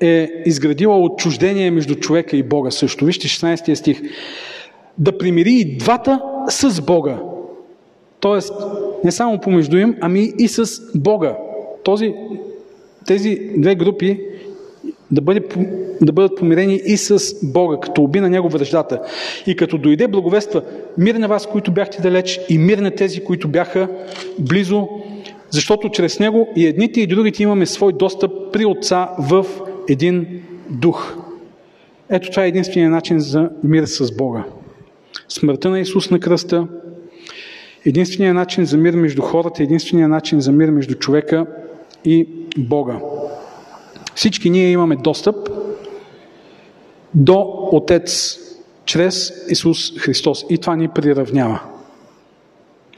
е изградила отчуждение между човека и Бога също. Вижте 16 стих. Да примири и двата с Бога. Тоест, не само помежду им, ами и с Бога. Този, тези две групи да, бъде, да бъдат помирени и с Бога, като уби на Него връждата. И като дойде благовества мир на вас, които бяхте далеч, и мир на тези, които бяха близо, защото чрез Него и едните и другите имаме свой достъп при Отца в един дух. Ето това е единствения начин за мир с Бога. Смъртта на Исус на кръста, единствения начин за мир между хората, единствения начин за мир между човека и Бога. Всички ние имаме достъп до Отец чрез Исус Христос. И това ни приравнява.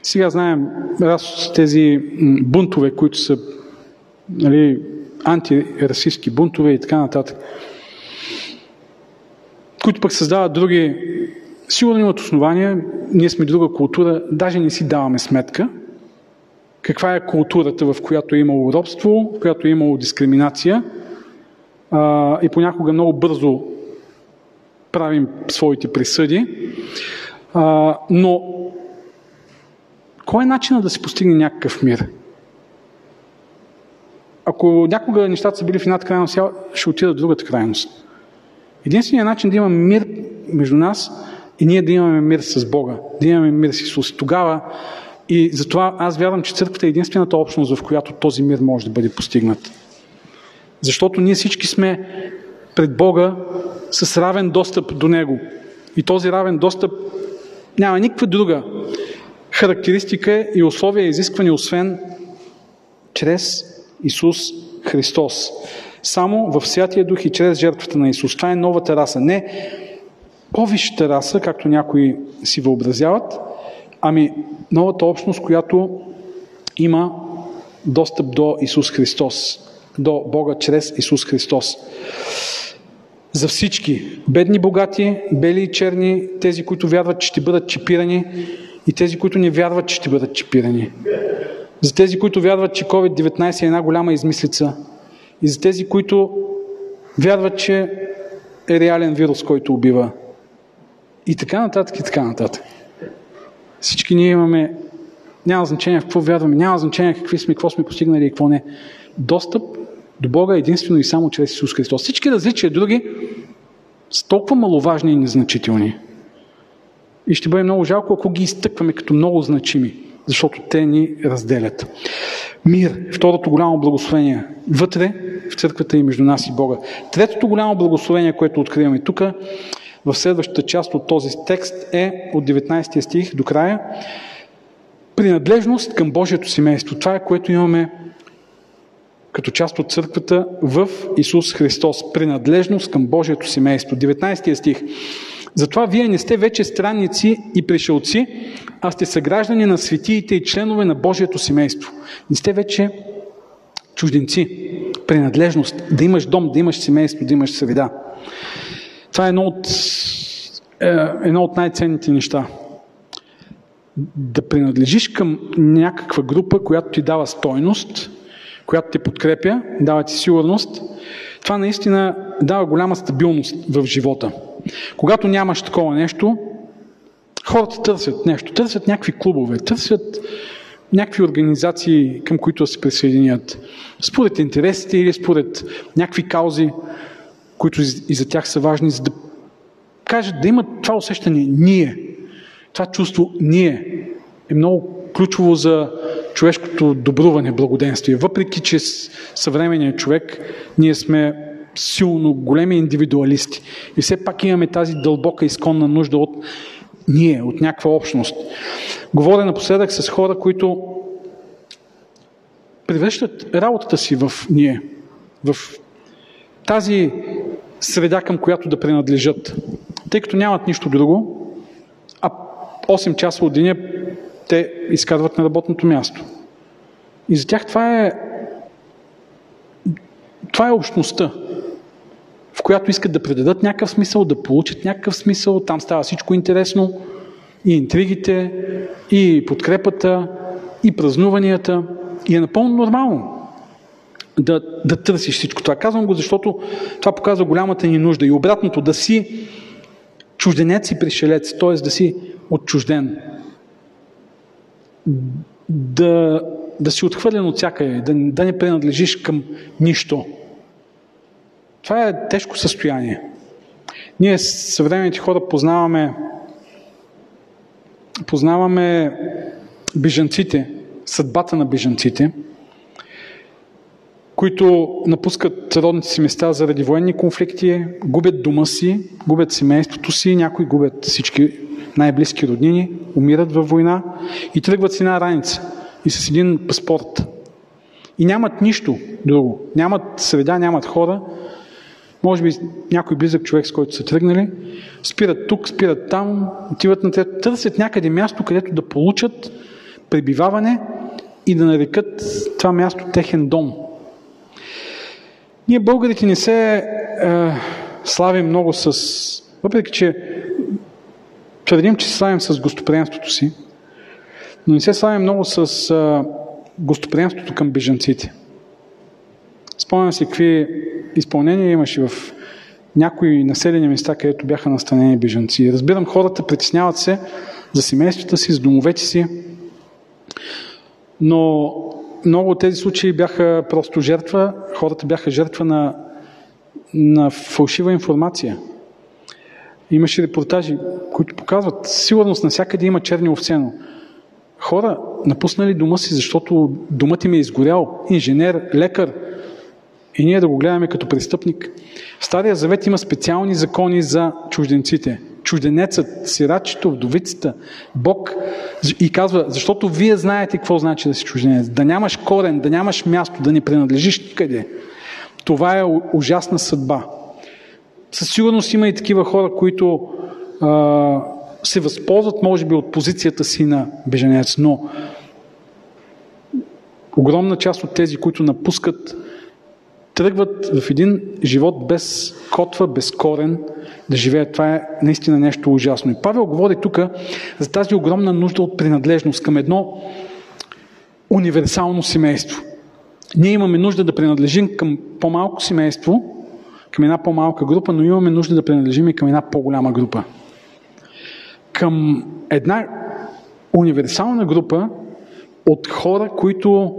Сега знаем раз тези бунтове, които са нали, антирасистски бунтове и така нататък, които пък създават други, сигурно имат основания, ние сме друга култура, даже не си даваме сметка каква е културата, в която е имало робство, в която е имало дискриминация – а, и понякога много бързо правим своите присъди. А, но кой е начинът да се постигне някакъв мир? Ако някога нещата са били в едната крайност, ще отида в другата крайност. Единственият начин да имаме мир между нас и ние да имаме мир с Бога, да имаме мир с Исус. Тогава и затова аз вярвам, че църквата е единствената общност, в която този мир може да бъде постигнат. Защото ние всички сме пред Бога с равен достъп до Него. И този равен достъп няма никаква друга характеристика и условия изисквани, освен чрез Исус Христос. Само в Святия Дух и чрез жертвата на Исус. Това е новата раса. Не по-висшата раса, както някои си въобразяват, ами новата общност, която има достъп до Исус Христос до Бога чрез Исус Христос. За всички, бедни, богати, бели и черни, тези, които вярват, че ще бъдат чипирани и тези, които не вярват, че ще бъдат чипирани. За тези, които вярват, че COVID-19 е една голяма измислица. И за тези, които вярват, че е реален вирус, който убива. И така нататък, и така нататък. Всички ние имаме, няма значение в какво вярваме, няма значение какви сме, какво сме постигнали и какво не. Достъп до Бога единствено и само чрез Исус Христос. Всички различия други са толкова маловажни и незначителни. И ще бъде много жалко, ако ги изтъкваме като много значими, защото те ни разделят. Мир, второто голямо благословение, вътре в църквата и между нас и Бога. Третото голямо благословение, което откриваме тук, в следващата част от този текст е от 19 стих до края. Принадлежност към Божието семейство. Това е което имаме като част от църквата в Исус Христос. Принадлежност към Божието семейство. 19 стих. Затова вие не сте вече странници и пришелци, а сте съграждани на светиите и членове на Божието семейство. Не сте вече чужденци. Принадлежност. Да имаш дом, да имаш семейство, да имаш среда. Това е едно от, е, едно от най-ценните неща. Да принадлежиш към някаква група, която ти дава стойност, която те подкрепя, дава ти сигурност, това наистина дава голяма стабилност в живота. Когато нямаш такова нещо, хората търсят нещо, търсят някакви клубове, търсят някакви организации, към които се присъединят. Според интересите или според някакви каузи, които и за тях са важни, за да кажат, да имат това усещане ние. Това чувство ние е много ключово за човешкото добруване, благоденствие. Въпреки, че съвременният човек, ние сме силно големи индивидуалисти. И все пак имаме тази дълбока изконна нужда от ние, от някаква общност. Говоря напоследък с хора, които превръщат работата си в ние, в тази среда, към която да принадлежат. Тъй като нямат нищо друго, а 8 часа от деня те изкарват на работното място. И за тях това е това е общността, в която искат да предадат някакъв смисъл, да получат някакъв смисъл. Там става всичко интересно. И интригите, и подкрепата, и празнуванията. И е напълно нормално да, да търсиш всичко това. Казвам го, защото това показва голямата ни нужда. И обратното, да си чужденец и пришелец, т.е. да си отчужден. Да, да си отхвърлен от всякъде, да, да не принадлежиш към нищо. Това е тежко състояние. Ние съвременните хора познаваме познаваме бежанците, съдбата на бежанците, които напускат родните си места заради военни конфликти, губят дома си, губят семейството си, някои губят всички най-близки роднини, умират във война и тръгват с една раница и с един паспорт. И нямат нищо друго. Нямат среда, нямат хора, може би някой близък човек, с който са тръгнали, спират тук, спират там, отиват на трето, търсят някъде място, където да получат пребиваване и да нарекат това място техен дом. Ние българите не се е, славим много с... Въпреки, че твърдим, че се славим с гостоприемството си, но не се славим много с е, гостоприемството към бежанците. Спомням си какви изпълнения имаше в някои населени места, където бяха настанени бежанци. Разбирам, хората притесняват се за семействата си, за домовете си, но много от тези случаи бяха просто жертва, хората бяха жертва на, на фалшива информация. Имаше репортажи, които показват, сигурност навсякъде има черни овцено. Хора напуснали дома си, защото домът им е изгорял. Инженер, лекар, и ние да го гледаме като престъпник. В Стария Завет има специални закони за чужденците. Чужденецът, сирачето, вдовицата, Бог и казва, защото вие знаете какво значи да си чужденец. Да нямаш корен, да нямаш място, да не принадлежиш никъде. Това е ужасна съдба. Със сигурност има и такива хора, които а, се възползват, може би, от позицията си на беженец, но огромна част от тези, които напускат тръгват в един живот без котва, без корен да живеят. Това е наистина нещо ужасно. И Павел говори тук за тази огромна нужда от принадлежност към едно универсално семейство. Ние имаме нужда да принадлежим към по-малко семейство, към една по-малка група, но имаме нужда да принадлежим и към една по-голяма група. Към една универсална група от хора, които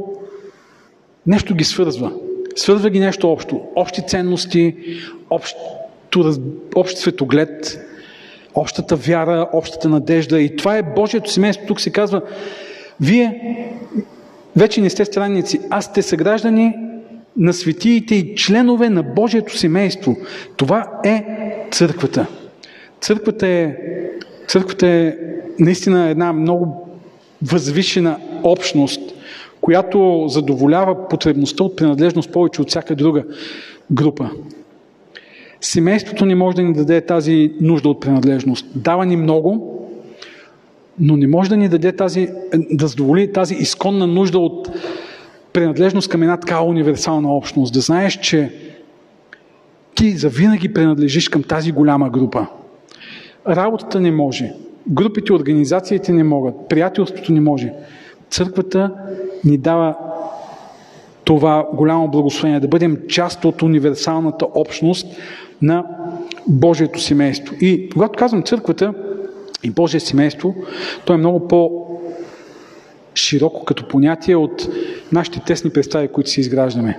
нещо ги свързва. Свързва ги нещо общо. Общи ценности, общ, общ светоглед, общата вяра, общата надежда. И това е Божието семейство. Тук се казва, вие вече не сте странници, а сте съграждани на светиите и членове на Божието семейство. Това е църквата. Църквата е, църквата е наистина една много възвишена общност, която задоволява потребността от принадлежност повече от всяка друга група. Семейството не може да ни даде тази нужда от принадлежност. Дава ни много, но не може да ни даде тази, да задоволи тази изконна нужда от принадлежност към една такава универсална общност. Да знаеш, че ти завинаги принадлежиш към тази голяма група. Работата не може. Групите, организациите не могат. Приятелството не може. Църквата ни дава това голямо благословение, да бъдем част от универсалната общност на Божието семейство. И когато казвам църквата и Божие семейство, то е много по- широко като понятие от нашите тесни представи, които си изграждаме.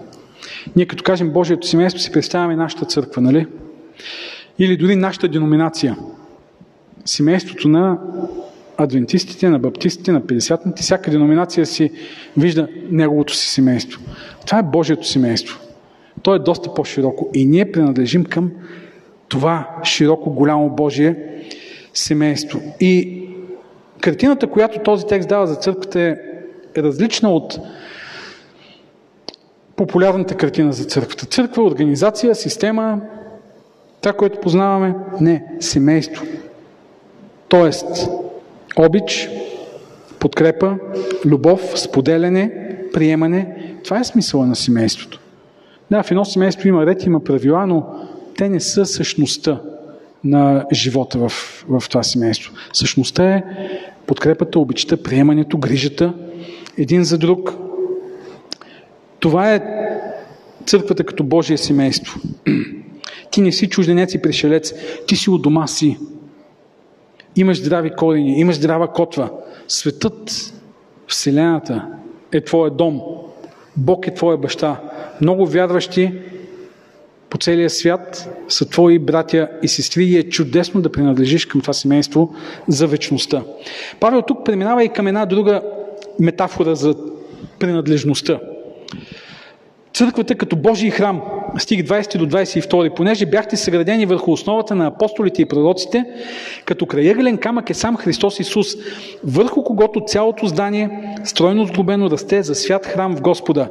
Ние като кажем Божието семейство, си представяме нашата църква, нали? Или дори нашата деноминация. Семейството на адвентистите, на баптистите, на 50-ните, всяка деноминация си вижда неговото си семейство. Това е Божието семейство. То е доста по-широко. И ние принадлежим към това широко, голямо Божие семейство. И картината, която този текст дава за църквата е различна от популярната картина за църквата. Църква, организация, система, това, което познаваме, не, семейство. Тоест, обич, подкрепа, любов, споделяне, приемане. Това е смисъла на семейството. Да, в едно семейство има ред, има правила, но те не са същността на живота в, в това семейство. Същността е подкрепата, обичата, приемането, грижата един за друг. Това е църквата като Божие семейство. Ти не си чужденец и пришелец, ти си у дома си. Имаш здрави корени, имаш здрава котва. Светът, Вселената е твоя дом. Бог е твоя баща. Много вярващи по целия свят са твои братя и сестри и е чудесно да принадлежиш към това семейство за вечността. Павел тук преминава и към една друга метафора за принадлежността. Църквата като Божий храм, стих 20 до 22, понеже бяхте съградени върху основата на апостолите и пророците, като краягълен камък е сам Христос Исус, върху когото цялото здание, стройно сглобено, расте за свят храм в Господа,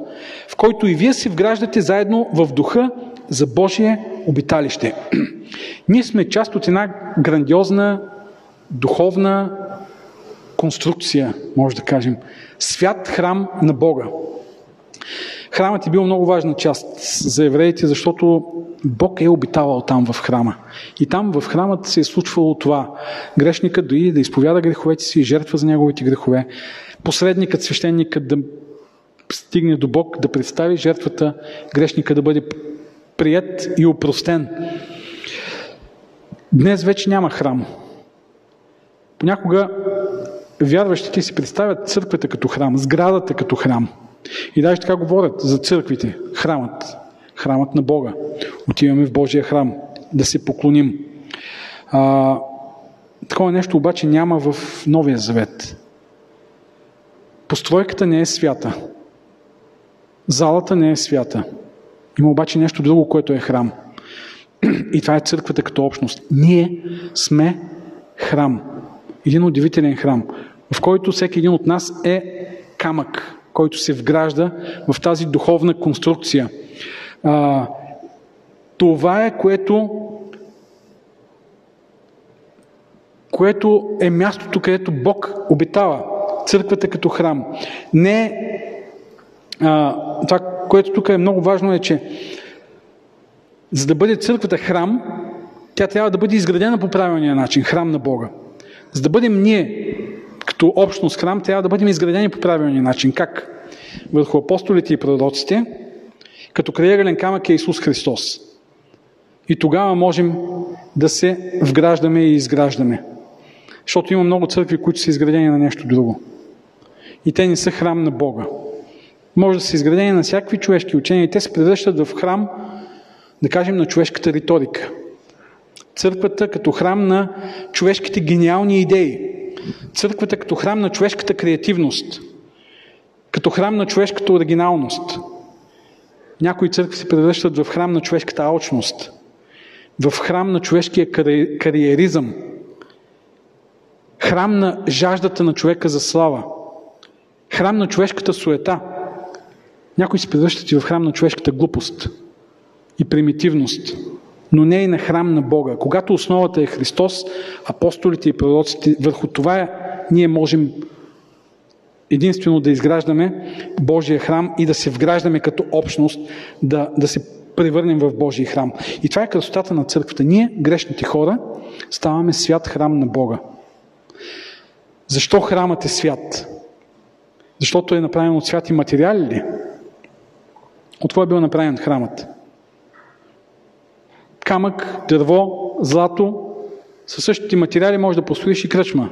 в който и вие се вграждате заедно в духа за Божие обиталище. Ние сме част от една грандиозна духовна конструкция, може да кажем. Свят храм на Бога. Храмът е бил много важна част за евреите, защото Бог е обитавал там в храма. И там в храмът се е случвало това. Грешникът дойде да изповяда греховете си и жертва за неговите грехове. Посредникът, свещеникът да стигне до Бог, да представи жертвата, грешника да бъде прият и упростен. Днес вече няма храм. Понякога вярващите си представят църквата като храм, сградата като храм. И даже така говорят за църквите, храмът, храмът на Бога. Отиваме в Божия храм да се поклоним. А, такова нещо обаче няма в Новия Завет. Постройката не е свята. Залата не е свята. Има обаче нещо друго, което е храм. И това е църквата като общност. Ние сме храм. Един удивителен храм, в който всеки един от нас е камък, който се вгражда в тази духовна конструкция. А, това е което което е мястото, където Бог обитава. Църквата като храм. Не а, това, което тук е много важно е, че за да бъде църквата храм, тя трябва да бъде изградена по правилния начин, храм на Бога. За да бъдем ние като общност храм, трябва да бъдем изградени по правилния начин. Как? Върху апостолите и пророците, като крайъгълен камък е Исус Христос. И тогава можем да се вграждаме и изграждаме. Защото има много църкви, които са изградени на нещо друго. И те не са храм на Бога. Може да са изградени на всякакви човешки учения и те се превръщат в храм, да кажем, на човешката риторика. Църквата като храм на човешките гениални идеи. Църквата като храм на човешката креативност. Като храм на човешката оригиналност. Някои църкви се превръщат в храм на човешката алчност. В храм на човешкия кари... кариеризъм. Храм на жаждата на човека за слава. Храм на човешката суета. Някои се превръщат и в храм на човешката глупост и примитивност. Но не и на храм на Бога. Когато основата е Христос, апостолите и пророците, върху това ние можем единствено да изграждаме Божия храм и да се вграждаме като общност, да, да се превърнем в Божия храм. И това е красотата на църквата. Ние, грешните хора, ставаме свят храм на Бога. Защо храмът е свят? Защото е направен от святи материали ли? От какво е бил направен храмът? Камък, дърво, злато. Със същите материали може да построиш и кръчма.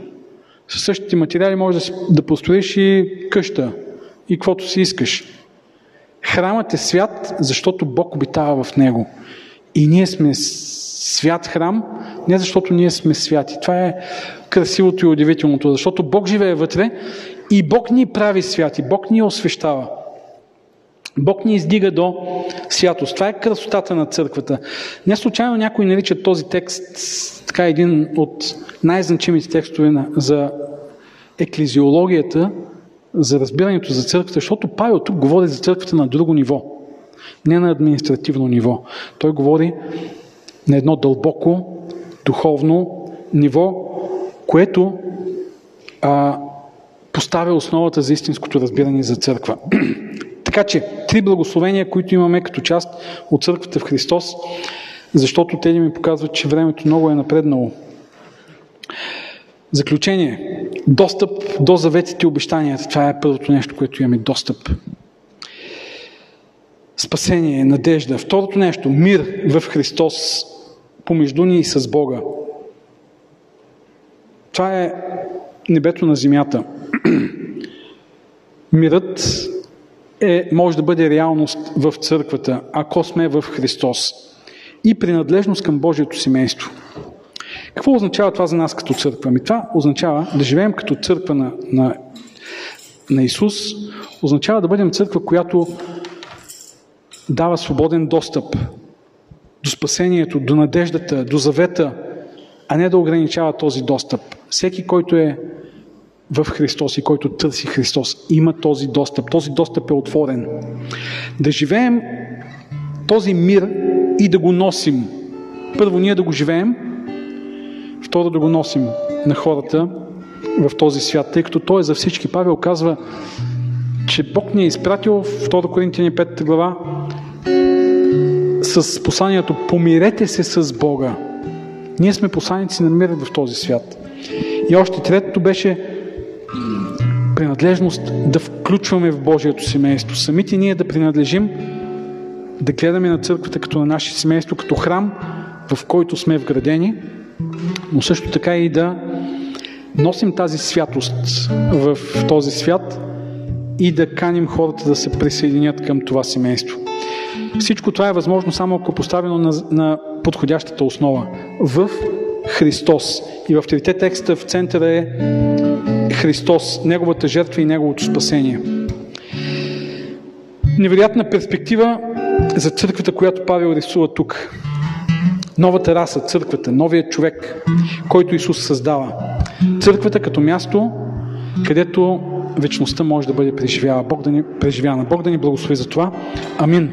Със същите материали може да, построиш и къща. И каквото си искаш. Храмът е свят, защото Бог обитава в него. И ние сме свят храм, не защото ние сме святи. Това е красивото и удивителното, защото Бог живее вътре и Бог ни прави святи, Бог ни освещава. Бог ни издига до святост. Това е красотата на църквата. Не случайно някой нарича този текст така един от най-значимите текстове за еклезиологията, за разбирането за църквата, защото Павел тук говори за църквата на друго ниво, не на административно ниво. Той говори на едно дълбоко, духовно ниво, което а, поставя основата за истинското разбиране за църква. така че, три благословения, които имаме като част от църквата в Христос, защото те ми показват, че времето много е напреднало. Заключение. Достъп до заветите и обещанията. Това е първото нещо, което имаме. Достъп. Спасение, надежда. Второто нещо. Мир в Христос помежду ни и с Бога. Това е небето на земята. Мирът е, може да бъде реалност в църквата, ако сме в Христос. И принадлежност към Божието семейство. Какво означава това за нас като църква? Ами това означава да живеем като църква на, на, на Исус, означава да бъдем църква, която дава свободен достъп до спасението, до надеждата, до завета, а не да ограничава този достъп. Всеки, който е в Христос и който търси Христос, има този достъп. Този достъп е отворен. Да живеем този мир и да го носим. Първо ние да го живеем, второ да го носим на хората в този свят, тъй като той е за всички. Павел казва, че Бог ни е изпратил в 2 Коринтияни 5 глава с посланието Помирете се с Бога. Ние сме посланици на мира в този свят. И още третото беше принадлежност да включваме в Божието семейство. Самите ние да принадлежим, да гледаме на църквата като на наше семейство, като храм, в който сме вградени, но също така и да носим тази святост в този свят и да каним хората да се присъединят към това семейство. Всичко това е възможно само ако е поставено на, на подходящата основа. В Христос. И в трите текста в центъра е Христос, Неговата жертва и Неговото спасение. Невероятна перспектива за църквата, която Павел рисува тук. Новата раса, църквата, новият човек, който Исус създава. Църквата като място, където вечността може да бъде преживява. Бог да ни, преживяна. Бог да ни благослови за това. Амин.